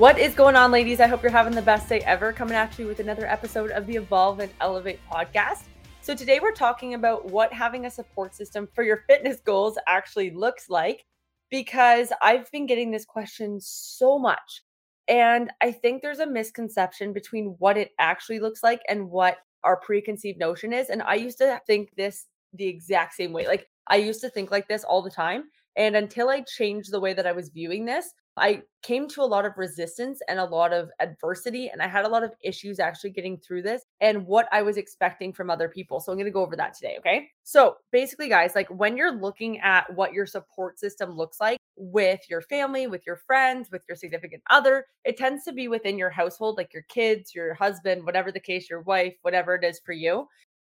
What is going on, ladies? I hope you're having the best day ever. Coming at you with another episode of the Evolve and Elevate podcast. So, today we're talking about what having a support system for your fitness goals actually looks like because I've been getting this question so much. And I think there's a misconception between what it actually looks like and what our preconceived notion is. And I used to think this the exact same way. Like, I used to think like this all the time. And until I changed the way that I was viewing this, I came to a lot of resistance and a lot of adversity, and I had a lot of issues actually getting through this and what I was expecting from other people. So I'm going to go over that today. Okay. So basically, guys, like when you're looking at what your support system looks like with your family, with your friends, with your significant other, it tends to be within your household, like your kids, your husband, whatever the case, your wife, whatever it is for you.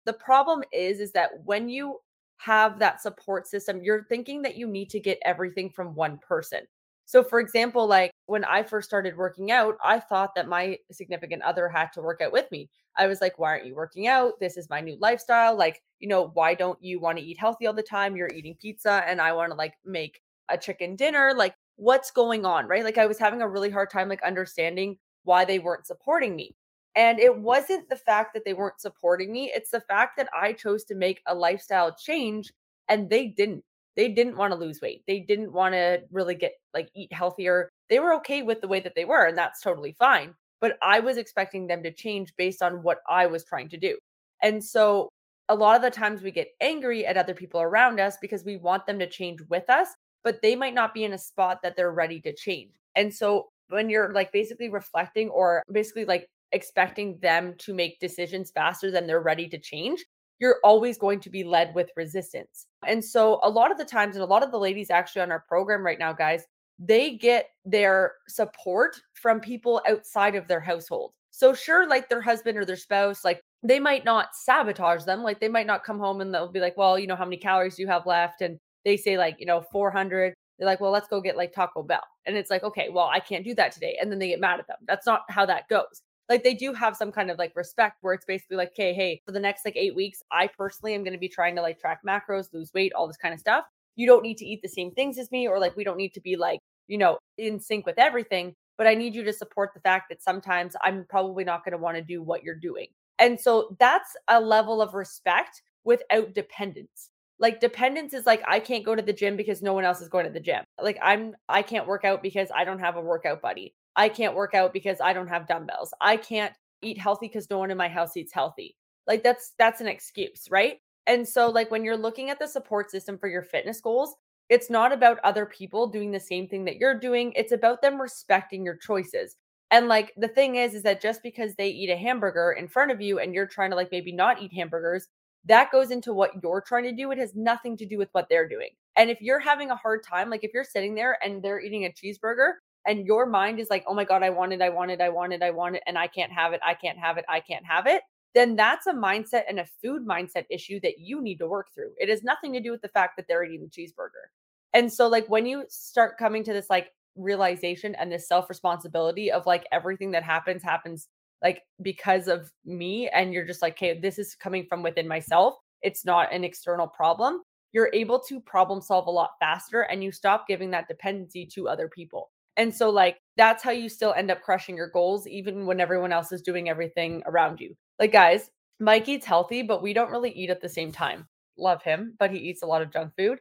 The problem is, is that when you have that support system, you're thinking that you need to get everything from one person. So, for example, like when I first started working out, I thought that my significant other had to work out with me. I was like, why aren't you working out? This is my new lifestyle. Like, you know, why don't you want to eat healthy all the time? You're eating pizza and I want to like make a chicken dinner. Like, what's going on? Right. Like, I was having a really hard time like understanding why they weren't supporting me. And it wasn't the fact that they weren't supporting me, it's the fact that I chose to make a lifestyle change and they didn't they didn't want to lose weight. They didn't want to really get like eat healthier. They were okay with the way that they were, and that's totally fine. But I was expecting them to change based on what I was trying to do. And so a lot of the times we get angry at other people around us because we want them to change with us, but they might not be in a spot that they're ready to change. And so when you're like basically reflecting or basically like expecting them to make decisions faster than they're ready to change, you're always going to be led with resistance. And so, a lot of the times, and a lot of the ladies actually on our program right now, guys, they get their support from people outside of their household. So, sure, like their husband or their spouse, like they might not sabotage them. Like they might not come home and they'll be like, well, you know, how many calories do you have left? And they say, like, you know, 400. They're like, well, let's go get like Taco Bell. And it's like, okay, well, I can't do that today. And then they get mad at them. That's not how that goes like they do have some kind of like respect where it's basically like, okay, hey, for the next like eight weeks, I personally am going to be trying to like track macros, lose weight, all this kind of stuff. You don't need to eat the same things as me, or like we don't need to be like, you know, in sync with everything. But I need you to support the fact that sometimes I'm probably not going to want to do what you're doing. And so that's a level of respect without dependence. Like dependence is like I can't go to the gym because no one else is going to the gym. Like I'm I can't work out because I don't have a workout buddy. I can't work out because I don't have dumbbells. I can't eat healthy because no one in my house eats healthy. Like that's that's an excuse, right? And so like when you're looking at the support system for your fitness goals, it's not about other people doing the same thing that you're doing. It's about them respecting your choices. And like the thing is is that just because they eat a hamburger in front of you and you're trying to like maybe not eat hamburgers, that goes into what you're trying to do. It has nothing to do with what they're doing. And if you're having a hard time, like if you're sitting there and they're eating a cheeseburger and your mind is like, oh my God, I want it, I want it, I want it, I want it, and I can't have it, I can't have it, I can't have it, then that's a mindset and a food mindset issue that you need to work through. It has nothing to do with the fact that they're eating the cheeseburger. And so, like, when you start coming to this like realization and this self responsibility of like everything that happens happens like because of me, and you're just like, okay, this is coming from within myself, it's not an external problem. You're able to problem solve a lot faster and you stop giving that dependency to other people. And so, like, that's how you still end up crushing your goals, even when everyone else is doing everything around you. Like, guys, Mike eats healthy, but we don't really eat at the same time. Love him, but he eats a lot of junk food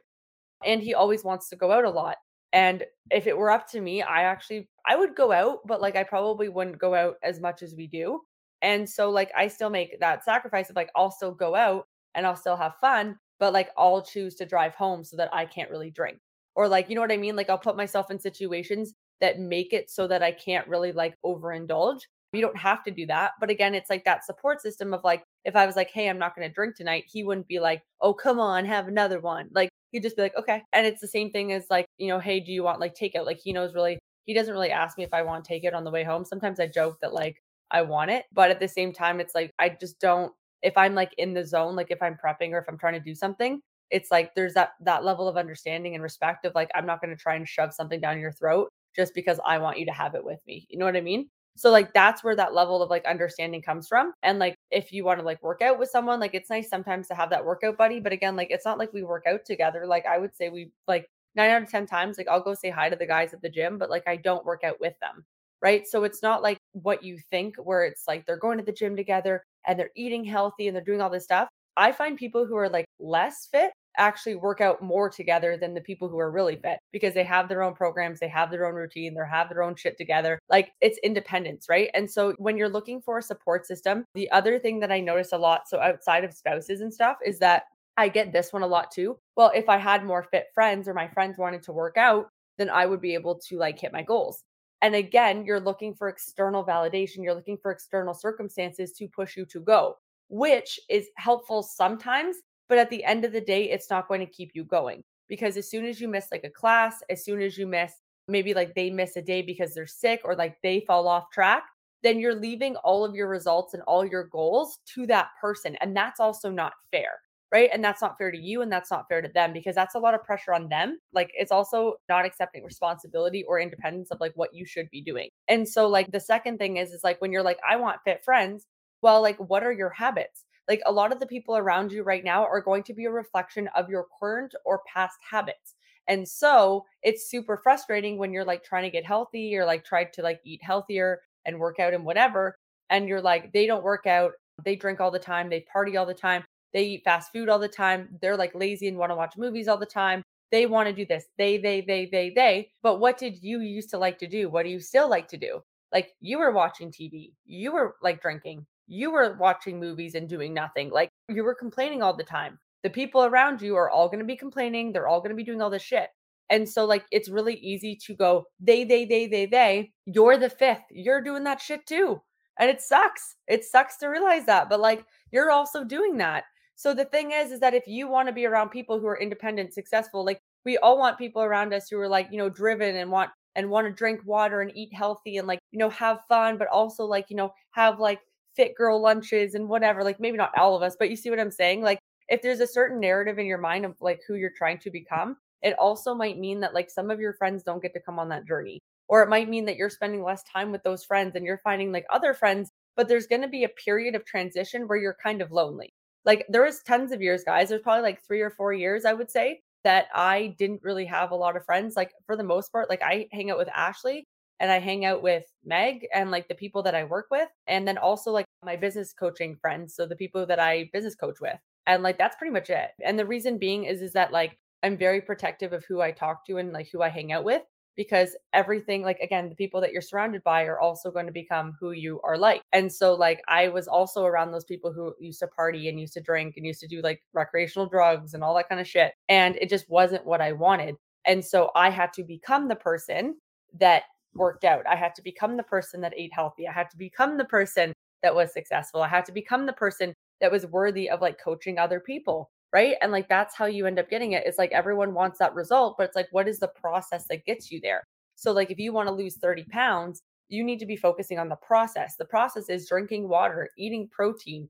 and he always wants to go out a lot. And if it were up to me, I actually I would go out, but like I probably wouldn't go out as much as we do. And so like I still make that sacrifice of like I'll still go out and I'll still have fun, but like I'll choose to drive home so that I can't really drink. Or like, you know what I mean? Like I'll put myself in situations that make it so that I can't really like overindulge. You don't have to do that. But again, it's like that support system of like, if I was like, hey, I'm not going to drink tonight, he wouldn't be like, oh, come on, have another one. Like, he'd just be like, okay. And it's the same thing as like, you know, hey, do you want like takeout? Like, he knows really, he doesn't really ask me if I want to take it on the way home. Sometimes I joke that like, I want it. But at the same time, it's like, I just don't, if I'm like in the zone, like if I'm prepping or if I'm trying to do something, it's like there's that that level of understanding and respect of like I'm not going to try and shove something down your throat just because I want you to have it with me. You know what I mean? So like that's where that level of like understanding comes from. And like if you want to like work out with someone, like it's nice sometimes to have that workout buddy, but again, like it's not like we work out together. Like I would say we like 9 out of 10 times like I'll go say hi to the guys at the gym, but like I don't work out with them. Right? So it's not like what you think where it's like they're going to the gym together and they're eating healthy and they're doing all this stuff. I find people who are like less fit actually work out more together than the people who are really fit because they have their own programs, they have their own routine, they have their own shit together. Like it's independence, right? And so when you're looking for a support system, the other thing that I notice a lot, so outside of spouses and stuff, is that I get this one a lot too. Well, if I had more fit friends or my friends wanted to work out, then I would be able to like hit my goals. And again, you're looking for external validation, you're looking for external circumstances to push you to go, which is helpful sometimes but at the end of the day, it's not going to keep you going because as soon as you miss like a class, as soon as you miss maybe like they miss a day because they're sick or like they fall off track, then you're leaving all of your results and all your goals to that person. And that's also not fair. Right. And that's not fair to you. And that's not fair to them because that's a lot of pressure on them. Like it's also not accepting responsibility or independence of like what you should be doing. And so, like, the second thing is, is like when you're like, I want fit friends, well, like, what are your habits? Like a lot of the people around you right now are going to be a reflection of your current or past habits. And so it's super frustrating when you're like trying to get healthy or like try to like eat healthier and work out and whatever. And you're like, they don't work out, they drink all the time, they party all the time, they eat fast food all the time, they're like lazy and want to watch movies all the time. They want to do this. They, they, they, they, they. But what did you used to like to do? What do you still like to do? Like you were watching TV, you were like drinking, you were watching movies and doing nothing. Like you were complaining all the time. The people around you are all going to be complaining. They're all going to be doing all this shit. And so, like, it's really easy to go, they, they, they, they, they. You're the fifth. You're doing that shit too. And it sucks. It sucks to realize that. But like, you're also doing that. So the thing is, is that if you want to be around people who are independent, successful, like we all want people around us who are like, you know, driven and want and want to drink water and eat healthy and like, you know, have fun, but also like, you know, have like fit girl lunches and whatever. Like maybe not all of us, but you see what I'm saying? Like if there's a certain narrative in your mind of like who you're trying to become, it also might mean that like some of your friends don't get to come on that journey. Or it might mean that you're spending less time with those friends and you're finding like other friends, but there's going to be a period of transition where you're kind of lonely. Like there was tons of years, guys. There's probably like 3 or 4 years I would say that I didn't really have a lot of friends. Like for the most part, like I hang out with Ashley and I hang out with Meg and like the people that I work with. And then also like my business coaching friends. So the people that I business coach with. And like that's pretty much it. And the reason being is is that like I'm very protective of who I talk to and like who I hang out with because everything like again the people that you're surrounded by are also going to become who you are like and so like i was also around those people who used to party and used to drink and used to do like recreational drugs and all that kind of shit and it just wasn't what i wanted and so i had to become the person that worked out. I had to become the person that ate healthy. I had to become the person that was successful. I had to become the person that was worthy of like coaching other people. Right. And like that's how you end up getting it. It's like everyone wants that result, but it's like, what is the process that gets you there? So, like, if you want to lose 30 pounds, you need to be focusing on the process. The process is drinking water, eating protein,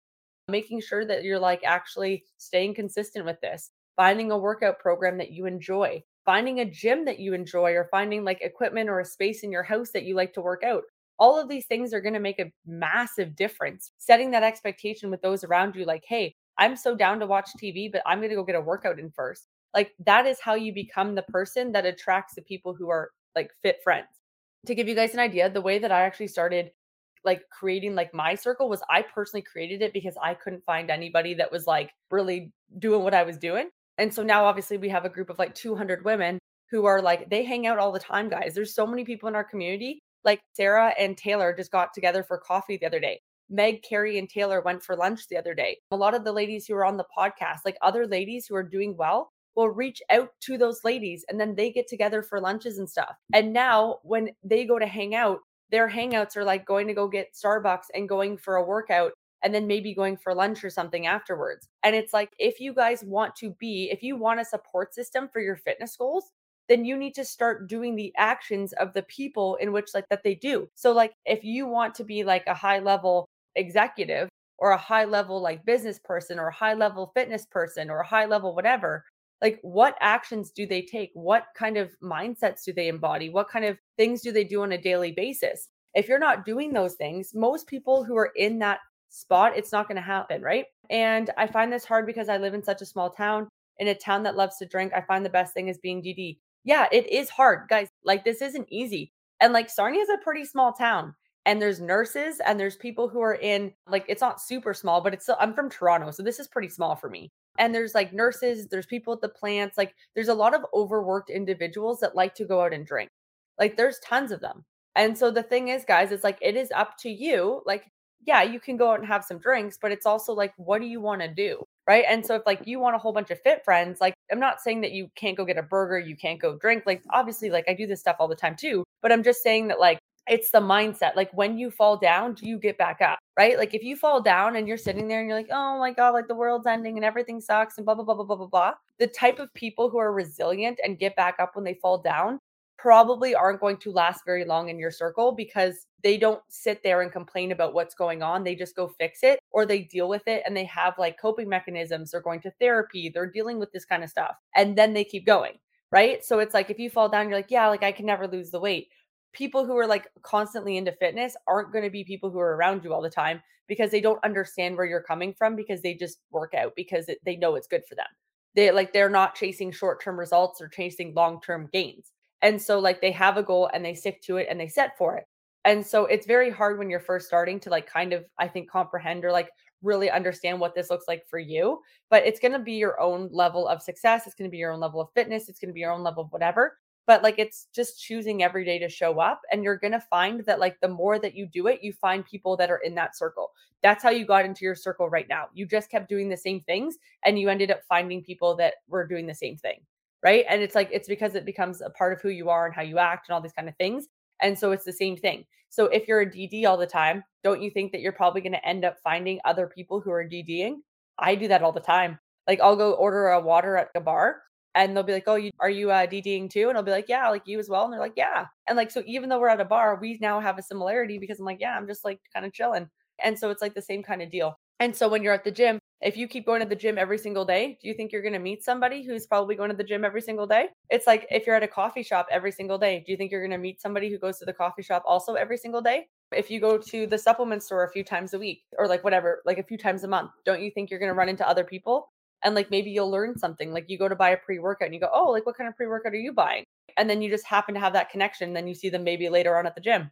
making sure that you're like actually staying consistent with this, finding a workout program that you enjoy, finding a gym that you enjoy or finding like equipment or a space in your house that you like to work out. All of these things are going to make a massive difference. Setting that expectation with those around you, like, hey, I'm so down to watch TV, but I'm going to go get a workout in first. Like, that is how you become the person that attracts the people who are like fit friends. To give you guys an idea, the way that I actually started like creating like my circle was I personally created it because I couldn't find anybody that was like really doing what I was doing. And so now obviously we have a group of like 200 women who are like they hang out all the time, guys. There's so many people in our community. Like Sarah and Taylor just got together for coffee the other day. Meg, Carrie, and Taylor went for lunch the other day. A lot of the ladies who are on the podcast, like other ladies who are doing well, will reach out to those ladies and then they get together for lunches and stuff. And now when they go to hang out, their hangouts are like going to go get Starbucks and going for a workout and then maybe going for lunch or something afterwards. And it's like, if you guys want to be, if you want a support system for your fitness goals, then you need to start doing the actions of the people in which like that they do. So like if you want to be like a high level executive or a high level like business person or a high level fitness person or a high level whatever, like what actions do they take? What kind of mindsets do they embody? What kind of things do they do on a daily basis? If you're not doing those things, most people who are in that spot, it's not going to happen, right? And I find this hard because I live in such a small town, in a town that loves to drink. I find the best thing is being DD yeah, it is hard, guys. Like this isn't easy. And like Sarnia is a pretty small town. And there's nurses and there's people who are in like it's not super small, but it's still I'm from Toronto, so this is pretty small for me. And there's like nurses, there's people at the plants, like there's a lot of overworked individuals that like to go out and drink. Like there's tons of them. And so the thing is, guys, it's like it is up to you. Like, yeah, you can go out and have some drinks, but it's also like, what do you want to do? Right? And so if like you want a whole bunch of fit friends, like I'm not saying that you can't go get a burger, you can't go drink. Like obviously like I do this stuff all the time too, but I'm just saying that like it's the mindset. Like when you fall down, do you get back up? Right? Like if you fall down and you're sitting there and you're like, "Oh my god, like the world's ending and everything sucks and blah blah blah blah blah blah blah." The type of people who are resilient and get back up when they fall down probably aren't going to last very long in your circle because they don't sit there and complain about what's going on. They just go fix it or they deal with it and they have like coping mechanisms. They're going to therapy, they're dealing with this kind of stuff, and then they keep going. Right. So it's like if you fall down, you're like, yeah, like I can never lose the weight. People who are like constantly into fitness aren't going to be people who are around you all the time because they don't understand where you're coming from because they just work out because it, they know it's good for them. They like they're not chasing short-term results or chasing long-term gains and so like they have a goal and they stick to it and they set for it. And so it's very hard when you're first starting to like kind of I think comprehend or like really understand what this looks like for you, but it's going to be your own level of success, it's going to be your own level of fitness, it's going to be your own level of whatever. But like it's just choosing every day to show up and you're going to find that like the more that you do it, you find people that are in that circle. That's how you got into your circle right now. You just kept doing the same things and you ended up finding people that were doing the same thing right? And it's like it's because it becomes a part of who you are and how you act and all these kind of things. And so it's the same thing. So if you're a DD all the time, don't you think that you're probably going to end up finding other people who are DDing? I do that all the time. Like I'll go order a water at a bar and they'll be like, "Oh, you are you uh, DDing too?" And I'll be like, "Yeah, like you as well." And they're like, "Yeah." And like so, even though we're at a bar, we now have a similarity because I'm like, "Yeah, I'm just like kind of chilling." And so it's like the same kind of deal. And so when you're at the gym, if you keep going to the gym every single day, do you think you're going to meet somebody who's probably going to the gym every single day? It's like if you're at a coffee shop every single day, do you think you're going to meet somebody who goes to the coffee shop also every single day? If you go to the supplement store a few times a week or like whatever, like a few times a month, don't you think you're going to run into other people? And like maybe you'll learn something. Like you go to buy a pre workout and you go, oh, like what kind of pre workout are you buying? And then you just happen to have that connection. Then you see them maybe later on at the gym.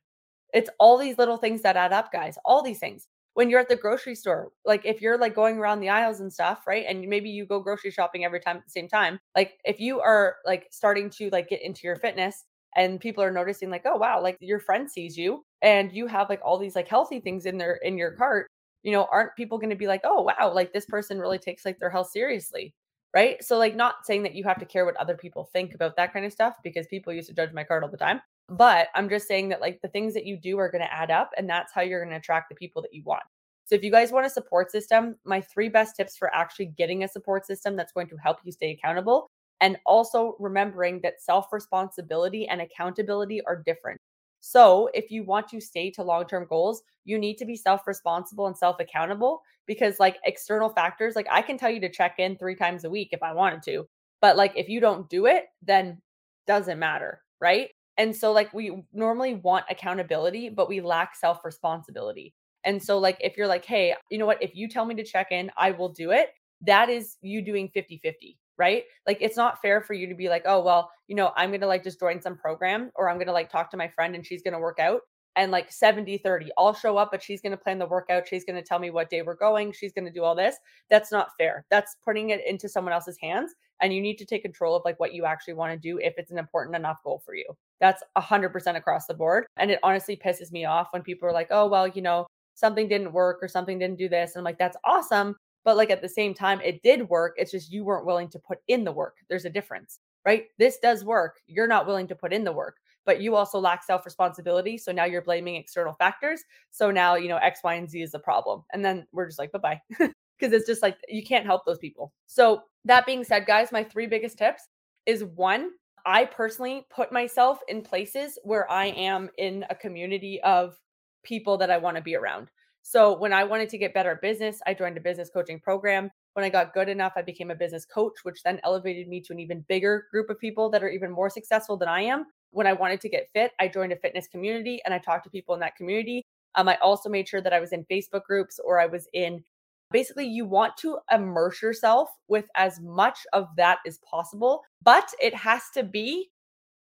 It's all these little things that add up, guys. All these things when you're at the grocery store like if you're like going around the aisles and stuff right and maybe you go grocery shopping every time at the same time like if you are like starting to like get into your fitness and people are noticing like oh wow like your friend sees you and you have like all these like healthy things in their in your cart you know aren't people going to be like oh wow like this person really takes like their health seriously right so like not saying that you have to care what other people think about that kind of stuff because people used to judge my card all the time but I'm just saying that like the things that you do are going to add up and that's how you're going to attract the people that you want. So if you guys want a support system, my three best tips for actually getting a support system that's going to help you stay accountable and also remembering that self-responsibility and accountability are different. So, if you want to stay to long term goals, you need to be self responsible and self accountable because, like, external factors, like, I can tell you to check in three times a week if I wanted to. But, like, if you don't do it, then doesn't matter. Right. And so, like, we normally want accountability, but we lack self responsibility. And so, like, if you're like, hey, you know what? If you tell me to check in, I will do it. That is you doing 50 50, right? Like, it's not fair for you to be like, oh, well, you know, I'm going to like just join some program or I'm going to like talk to my friend and she's going to work out and like 70 30 i'll show up but she's going to plan the workout she's going to tell me what day we're going she's going to do all this. That's not fair. That's putting it into someone else's hands and you need to take control of like what you actually want to do if it's an important enough goal for you. That's 100% across the board and it honestly pisses me off when people are like oh well you know something didn't work or something didn't do this. And i'm like that's awesome but like at the same time it did work it's just you weren't willing to put in the work there's a difference right this does work you're not willing to put in the work but you also lack self responsibility. So now you're blaming external factors. So now, you know, X, Y, and Z is the problem. And then we're just like, bye bye. Because it's just like you can't help those people. So, that being said, guys, my three biggest tips is one, I personally put myself in places where I am in a community of people that I want to be around. So when I wanted to get better at business, I joined a business coaching program. When I got good enough, I became a business coach, which then elevated me to an even bigger group of people that are even more successful than I am. When I wanted to get fit, I joined a fitness community and I talked to people in that community. Um, I also made sure that I was in Facebook groups or I was in basically you want to immerse yourself with as much of that as possible, but it has to be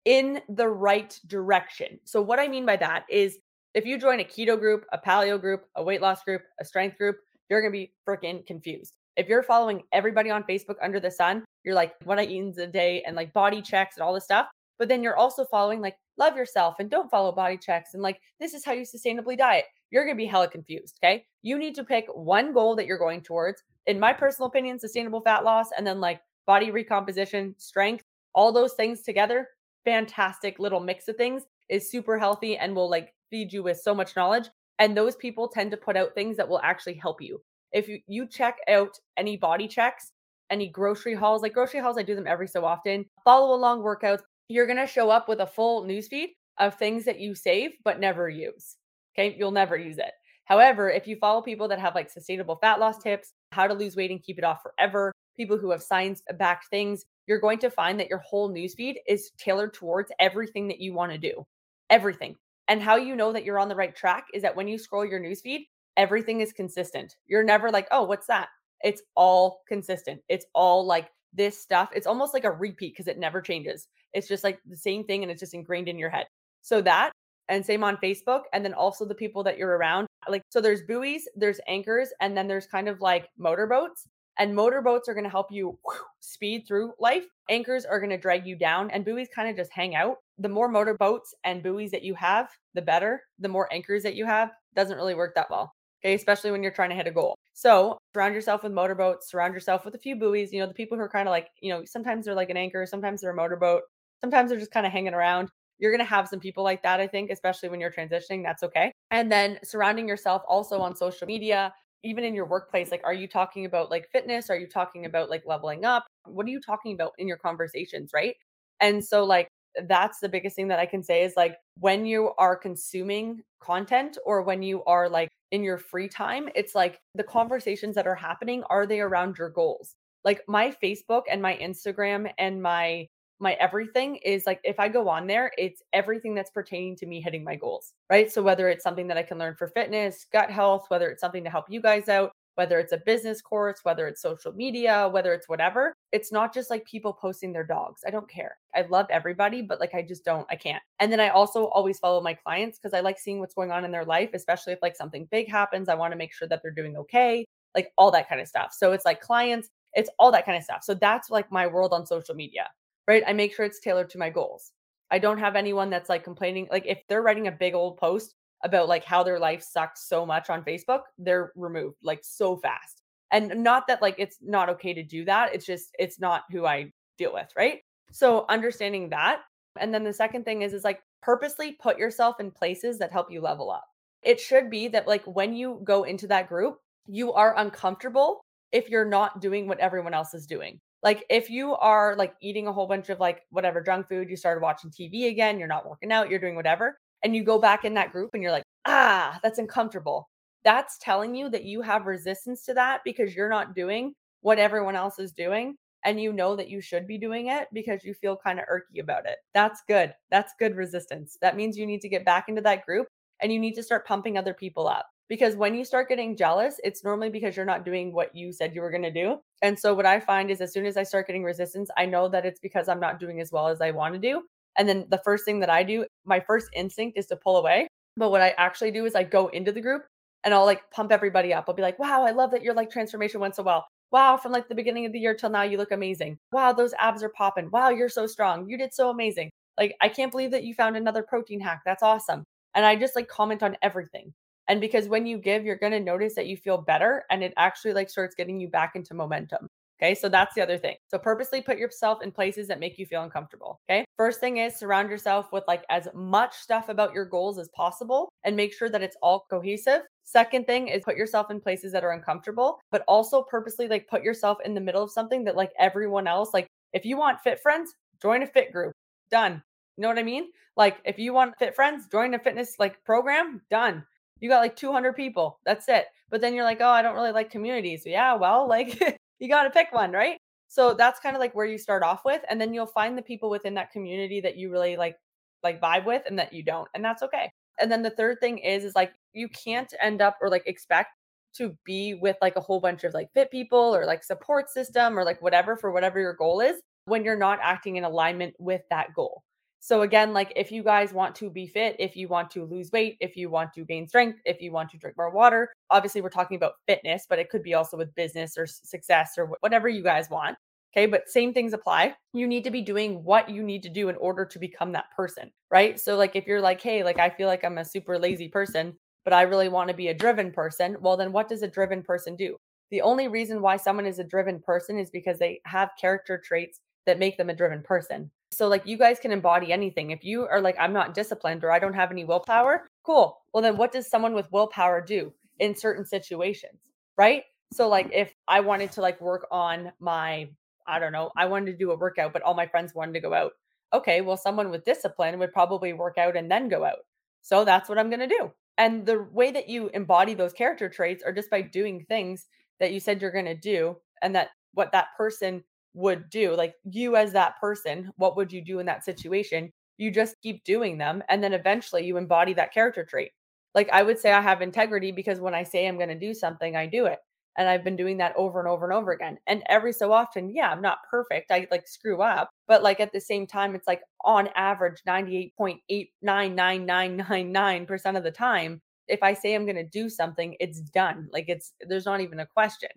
in the right direction. So, what I mean by that is if you join a keto group, a paleo group, a weight loss group, a strength group, you're going to be freaking confused. If you're following everybody on Facebook under the sun, you're like, what I eat in a day and like body checks and all this stuff. But then you're also following like love yourself and don't follow body checks and like this is how you sustainably diet. You're going to be hella confused. Okay. You need to pick one goal that you're going towards. In my personal opinion, sustainable fat loss and then like body recomposition, strength, all those things together, fantastic little mix of things is super healthy and will like feed you with so much knowledge. And those people tend to put out things that will actually help you. If you, you check out any body checks, any grocery hauls, like grocery hauls, I do them every so often, follow along workouts, you're going to show up with a full newsfeed of things that you save but never use. Okay. You'll never use it. However, if you follow people that have like sustainable fat loss tips, how to lose weight and keep it off forever, people who have science backed things, you're going to find that your whole newsfeed is tailored towards everything that you want to do. Everything. And how you know that you're on the right track is that when you scroll your newsfeed, everything is consistent. You're never like, oh, what's that? It's all consistent. It's all like this stuff. It's almost like a repeat because it never changes. It's just like the same thing and it's just ingrained in your head. So that, and same on Facebook. And then also the people that you're around. Like, so there's buoys, there's anchors, and then there's kind of like motorboats. And motorboats are going to help you speed through life. Anchors are going to drag you down, and buoys kind of just hang out. The more motorboats and buoys that you have, the better. The more anchors that you have doesn't really work that well. Okay, especially when you're trying to hit a goal. So surround yourself with motorboats, surround yourself with a few buoys. You know, the people who are kind of like, you know, sometimes they're like an anchor, sometimes they're a motorboat, sometimes they're just kind of hanging around. You're going to have some people like that, I think, especially when you're transitioning. That's okay. And then surrounding yourself also on social media, even in your workplace like are you talking about like fitness? Are you talking about like leveling up? What are you talking about in your conversations right? And so like that's the biggest thing that i can say is like when you are consuming content or when you are like in your free time it's like the conversations that are happening are they around your goals? Like my facebook and my instagram and my my everything is like if I go on there, it's everything that's pertaining to me hitting my goals, right? So whether it's something that I can learn for fitness, gut health, whether it's something to help you guys out, whether it's a business course, whether it's social media, whether it's whatever, it's not just like people posting their dogs. I don't care. I love everybody, but like I just don't, I can't. And then I also always follow my clients because I like seeing what's going on in their life, especially if like something big happens. I want to make sure that they're doing okay, like all that kind of stuff. So it's like clients, it's all that kind of stuff. So that's like my world on social media right? I make sure it's tailored to my goals. I don't have anyone that's like complaining. Like if they're writing a big old post about like how their life sucks so much on Facebook, they're removed like so fast. And not that like it's not okay to do that. It's just it's not who I deal with, right? So understanding that. And then the second thing is is like purposely put yourself in places that help you level up. It should be that like when you go into that group, you are uncomfortable if you're not doing what everyone else is doing. Like if you are like eating a whole bunch of like whatever junk food, you started watching TV again, you're not working out, you're doing whatever, and you go back in that group and you're like, ah, that's uncomfortable. That's telling you that you have resistance to that because you're not doing what everyone else is doing. And you know that you should be doing it because you feel kind of irky about it. That's good. That's good resistance. That means you need to get back into that group and you need to start pumping other people up because when you start getting jealous, it's normally because you're not doing what you said you were going to do. And so what I find is as soon as I start getting resistance, I know that it's because I'm not doing as well as I want to do. And then the first thing that I do, my first instinct is to pull away. But what I actually do is I go into the group and I'll like pump everybody up. I'll be like, wow, I love that your like transformation went so well. Wow, from like the beginning of the year till now, you look amazing. Wow, those abs are popping. Wow, you're so strong. You did so amazing. Like, I can't believe that you found another protein hack. That's awesome. And I just like comment on everything. And because when you give, you're going to notice that you feel better and it actually like starts getting you back into momentum. Okay. So that's the other thing. So purposely put yourself in places that make you feel uncomfortable. Okay. First thing is surround yourself with like as much stuff about your goals as possible and make sure that it's all cohesive. Second thing is put yourself in places that are uncomfortable, but also purposely like put yourself in the middle of something that like everyone else, like if you want fit friends, join a fit group. Done. You know what I mean? Like if you want fit friends, join a fitness like program. Done. You got like 200 people. That's it. But then you're like, oh, I don't really like communities. Yeah, well, like you got to pick one, right? So that's kind of like where you start off with and then you'll find the people within that community that you really like like vibe with and that you don't and that's okay. And then the third thing is is like you can't end up or like expect to be with like a whole bunch of like fit people or like support system or like whatever for whatever your goal is when you're not acting in alignment with that goal. So again, like if you guys want to be fit, if you want to lose weight, if you want to gain strength, if you want to drink more water, obviously we're talking about fitness, but it could be also with business or success or whatever you guys want. Okay, but same things apply. You need to be doing what you need to do in order to become that person, right? So like if you're like, "Hey, like I feel like I'm a super lazy person, but I really want to be a driven person." Well, then what does a driven person do? The only reason why someone is a driven person is because they have character traits that make them a driven person. So, like, you guys can embody anything. If you are like, I'm not disciplined or I don't have any willpower, cool. Well, then what does someone with willpower do in certain situations? Right. So, like, if I wanted to like work on my, I don't know, I wanted to do a workout, but all my friends wanted to go out. Okay. Well, someone with discipline would probably work out and then go out. So, that's what I'm going to do. And the way that you embody those character traits are just by doing things that you said you're going to do and that what that person would do. Like you as that person, what would you do in that situation? You just keep doing them and then eventually you embody that character trait. Like I would say I have integrity because when I say I'm going to do something, I do it. And I've been doing that over and over and over again. And every so often, yeah, I'm not perfect. I like screw up, but like at the same time it's like on average 98.899999% of the time, if I say I'm going to do something, it's done. Like it's there's not even a question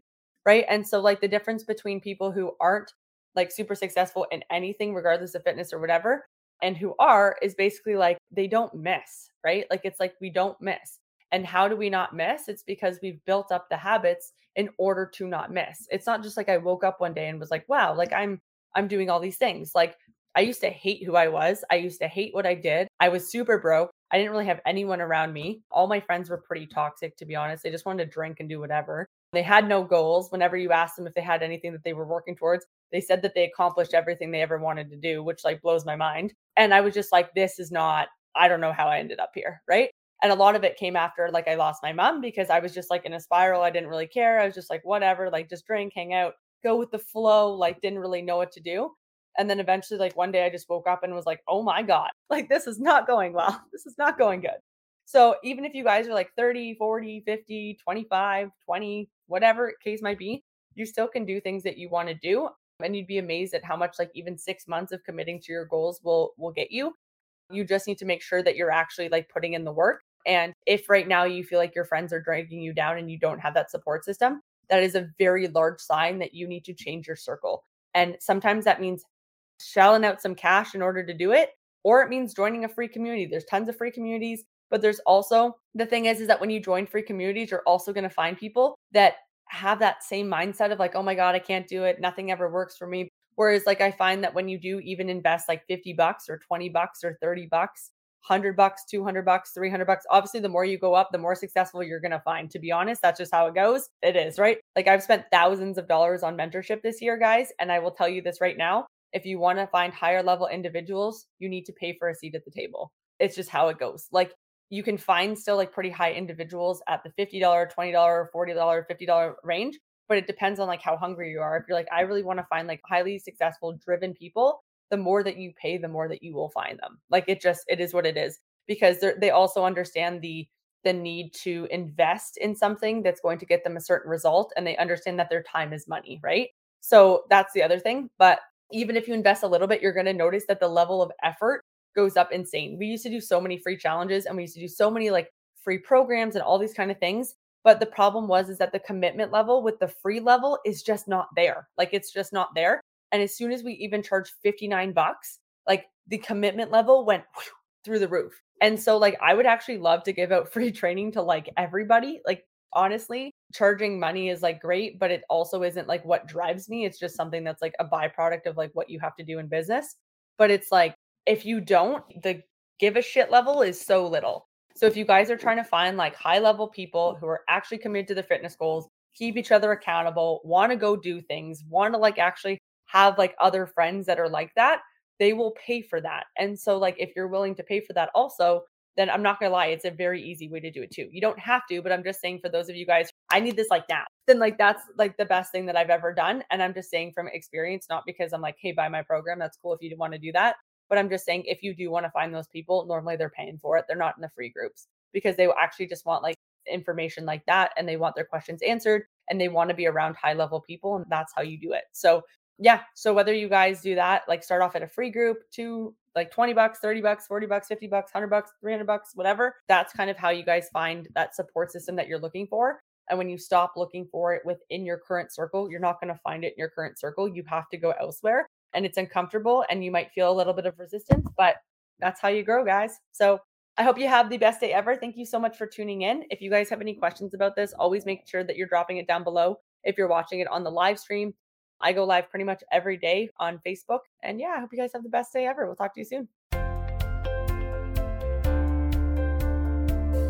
right? And so like the difference between people who aren't like super successful in anything regardless of fitness or whatever and who are is basically like they don't miss, right? Like it's like we don't miss. And how do we not miss? It's because we've built up the habits in order to not miss. It's not just like I woke up one day and was like, wow, like I'm I'm doing all these things. Like I used to hate who I was. I used to hate what I did. I was super broke. I didn't really have anyone around me. All my friends were pretty toxic, to be honest. They just wanted to drink and do whatever. They had no goals. Whenever you asked them if they had anything that they were working towards, they said that they accomplished everything they ever wanted to do, which like blows my mind. And I was just like, this is not, I don't know how I ended up here. Right. And a lot of it came after like I lost my mom because I was just like in a spiral. I didn't really care. I was just like, whatever, like just drink, hang out, go with the flow, like didn't really know what to do. And then eventually, like one day I just woke up and was like, oh my God, like this is not going well. This is not going good. So even if you guys are like 30, 40, 50, 25, 20, whatever case might be, you still can do things that you want to do. And you'd be amazed at how much like even six months of committing to your goals will will get you. You just need to make sure that you're actually like putting in the work. And if right now you feel like your friends are dragging you down and you don't have that support system, that is a very large sign that you need to change your circle. And sometimes that means shelling out some cash in order to do it, or it means joining a free community. There's tons of free communities. But there's also the thing is, is that when you join free communities, you're also going to find people that have that same mindset of like, oh my God, I can't do it. Nothing ever works for me. Whereas like I find that when you do even invest like 50 bucks or 20 bucks or 30 bucks, 100 bucks, 200 bucks, 300 bucks, obviously the more you go up, the more successful you're going to find. To be honest, that's just how it goes. It is, right? Like I've spent thousands of dollars on mentorship this year, guys, and I will tell you this right now. If you want to find higher level individuals, you need to pay for a seat at the table. It's just how it goes. Like you can find still like pretty high individuals at the $50, $20, $40, $50 range, but it depends on like how hungry you are. If you're like, I really want to find like highly successful, driven people, the more that you pay, the more that you will find them. Like it just, it is what it is because they also understand the, the need to invest in something that's going to get them a certain result and they understand that their time is money, right? So that's the other thing. But even if you invest a little bit, you're going to notice that the level of effort goes up insane. We used to do so many free challenges and we used to do so many like free programs and all these kind of things. But the problem was is that the commitment level with the free level is just not there. Like it's just not there. And as soon as we even charged 59 bucks, like the commitment level went through the roof. And so like I would actually love to give out free training to like everybody. Like honestly, charging money is like great, but it also isn't like what drives me. It's just something that's like a byproduct of like what you have to do in business. But it's like if you don't, the give a shit level is so little. So if you guys are mm. trying to find like high level people who are actually committed to the fitness goals, keep each other accountable, want to go do things, want to like actually have like other friends that are like that, they will pay for that. And so like if you're willing to pay for that also, then I'm not gonna lie, it's a very easy way to do it too. You don't have to, but I'm just saying for those of you guys, I need this like now. Then like that's like the best thing that I've ever done. And I'm just saying from experience, not because I'm like, hey, buy my program. That's cool if you want to do that. But I'm just saying if you do want to find those people, normally they're paying for it. They're not in the free groups because they actually just want like information like that and they want their questions answered and they want to be around high level people and that's how you do it. So yeah, so whether you guys do that, like start off at a free group, to like 20 bucks, 30 bucks, 40 bucks, 50 bucks, 100 bucks, 300 bucks, whatever, that's kind of how you guys find that support system that you're looking for. And when you stop looking for it within your current circle, you're not going to find it in your current circle. You have to go elsewhere and it's uncomfortable and you might feel a little bit of resistance, but that's how you grow, guys. So I hope you have the best day ever. Thank you so much for tuning in. If you guys have any questions about this, always make sure that you're dropping it down below if you're watching it on the live stream. I go live pretty much every day on Facebook. And yeah, I hope you guys have the best day ever. We'll talk to you soon.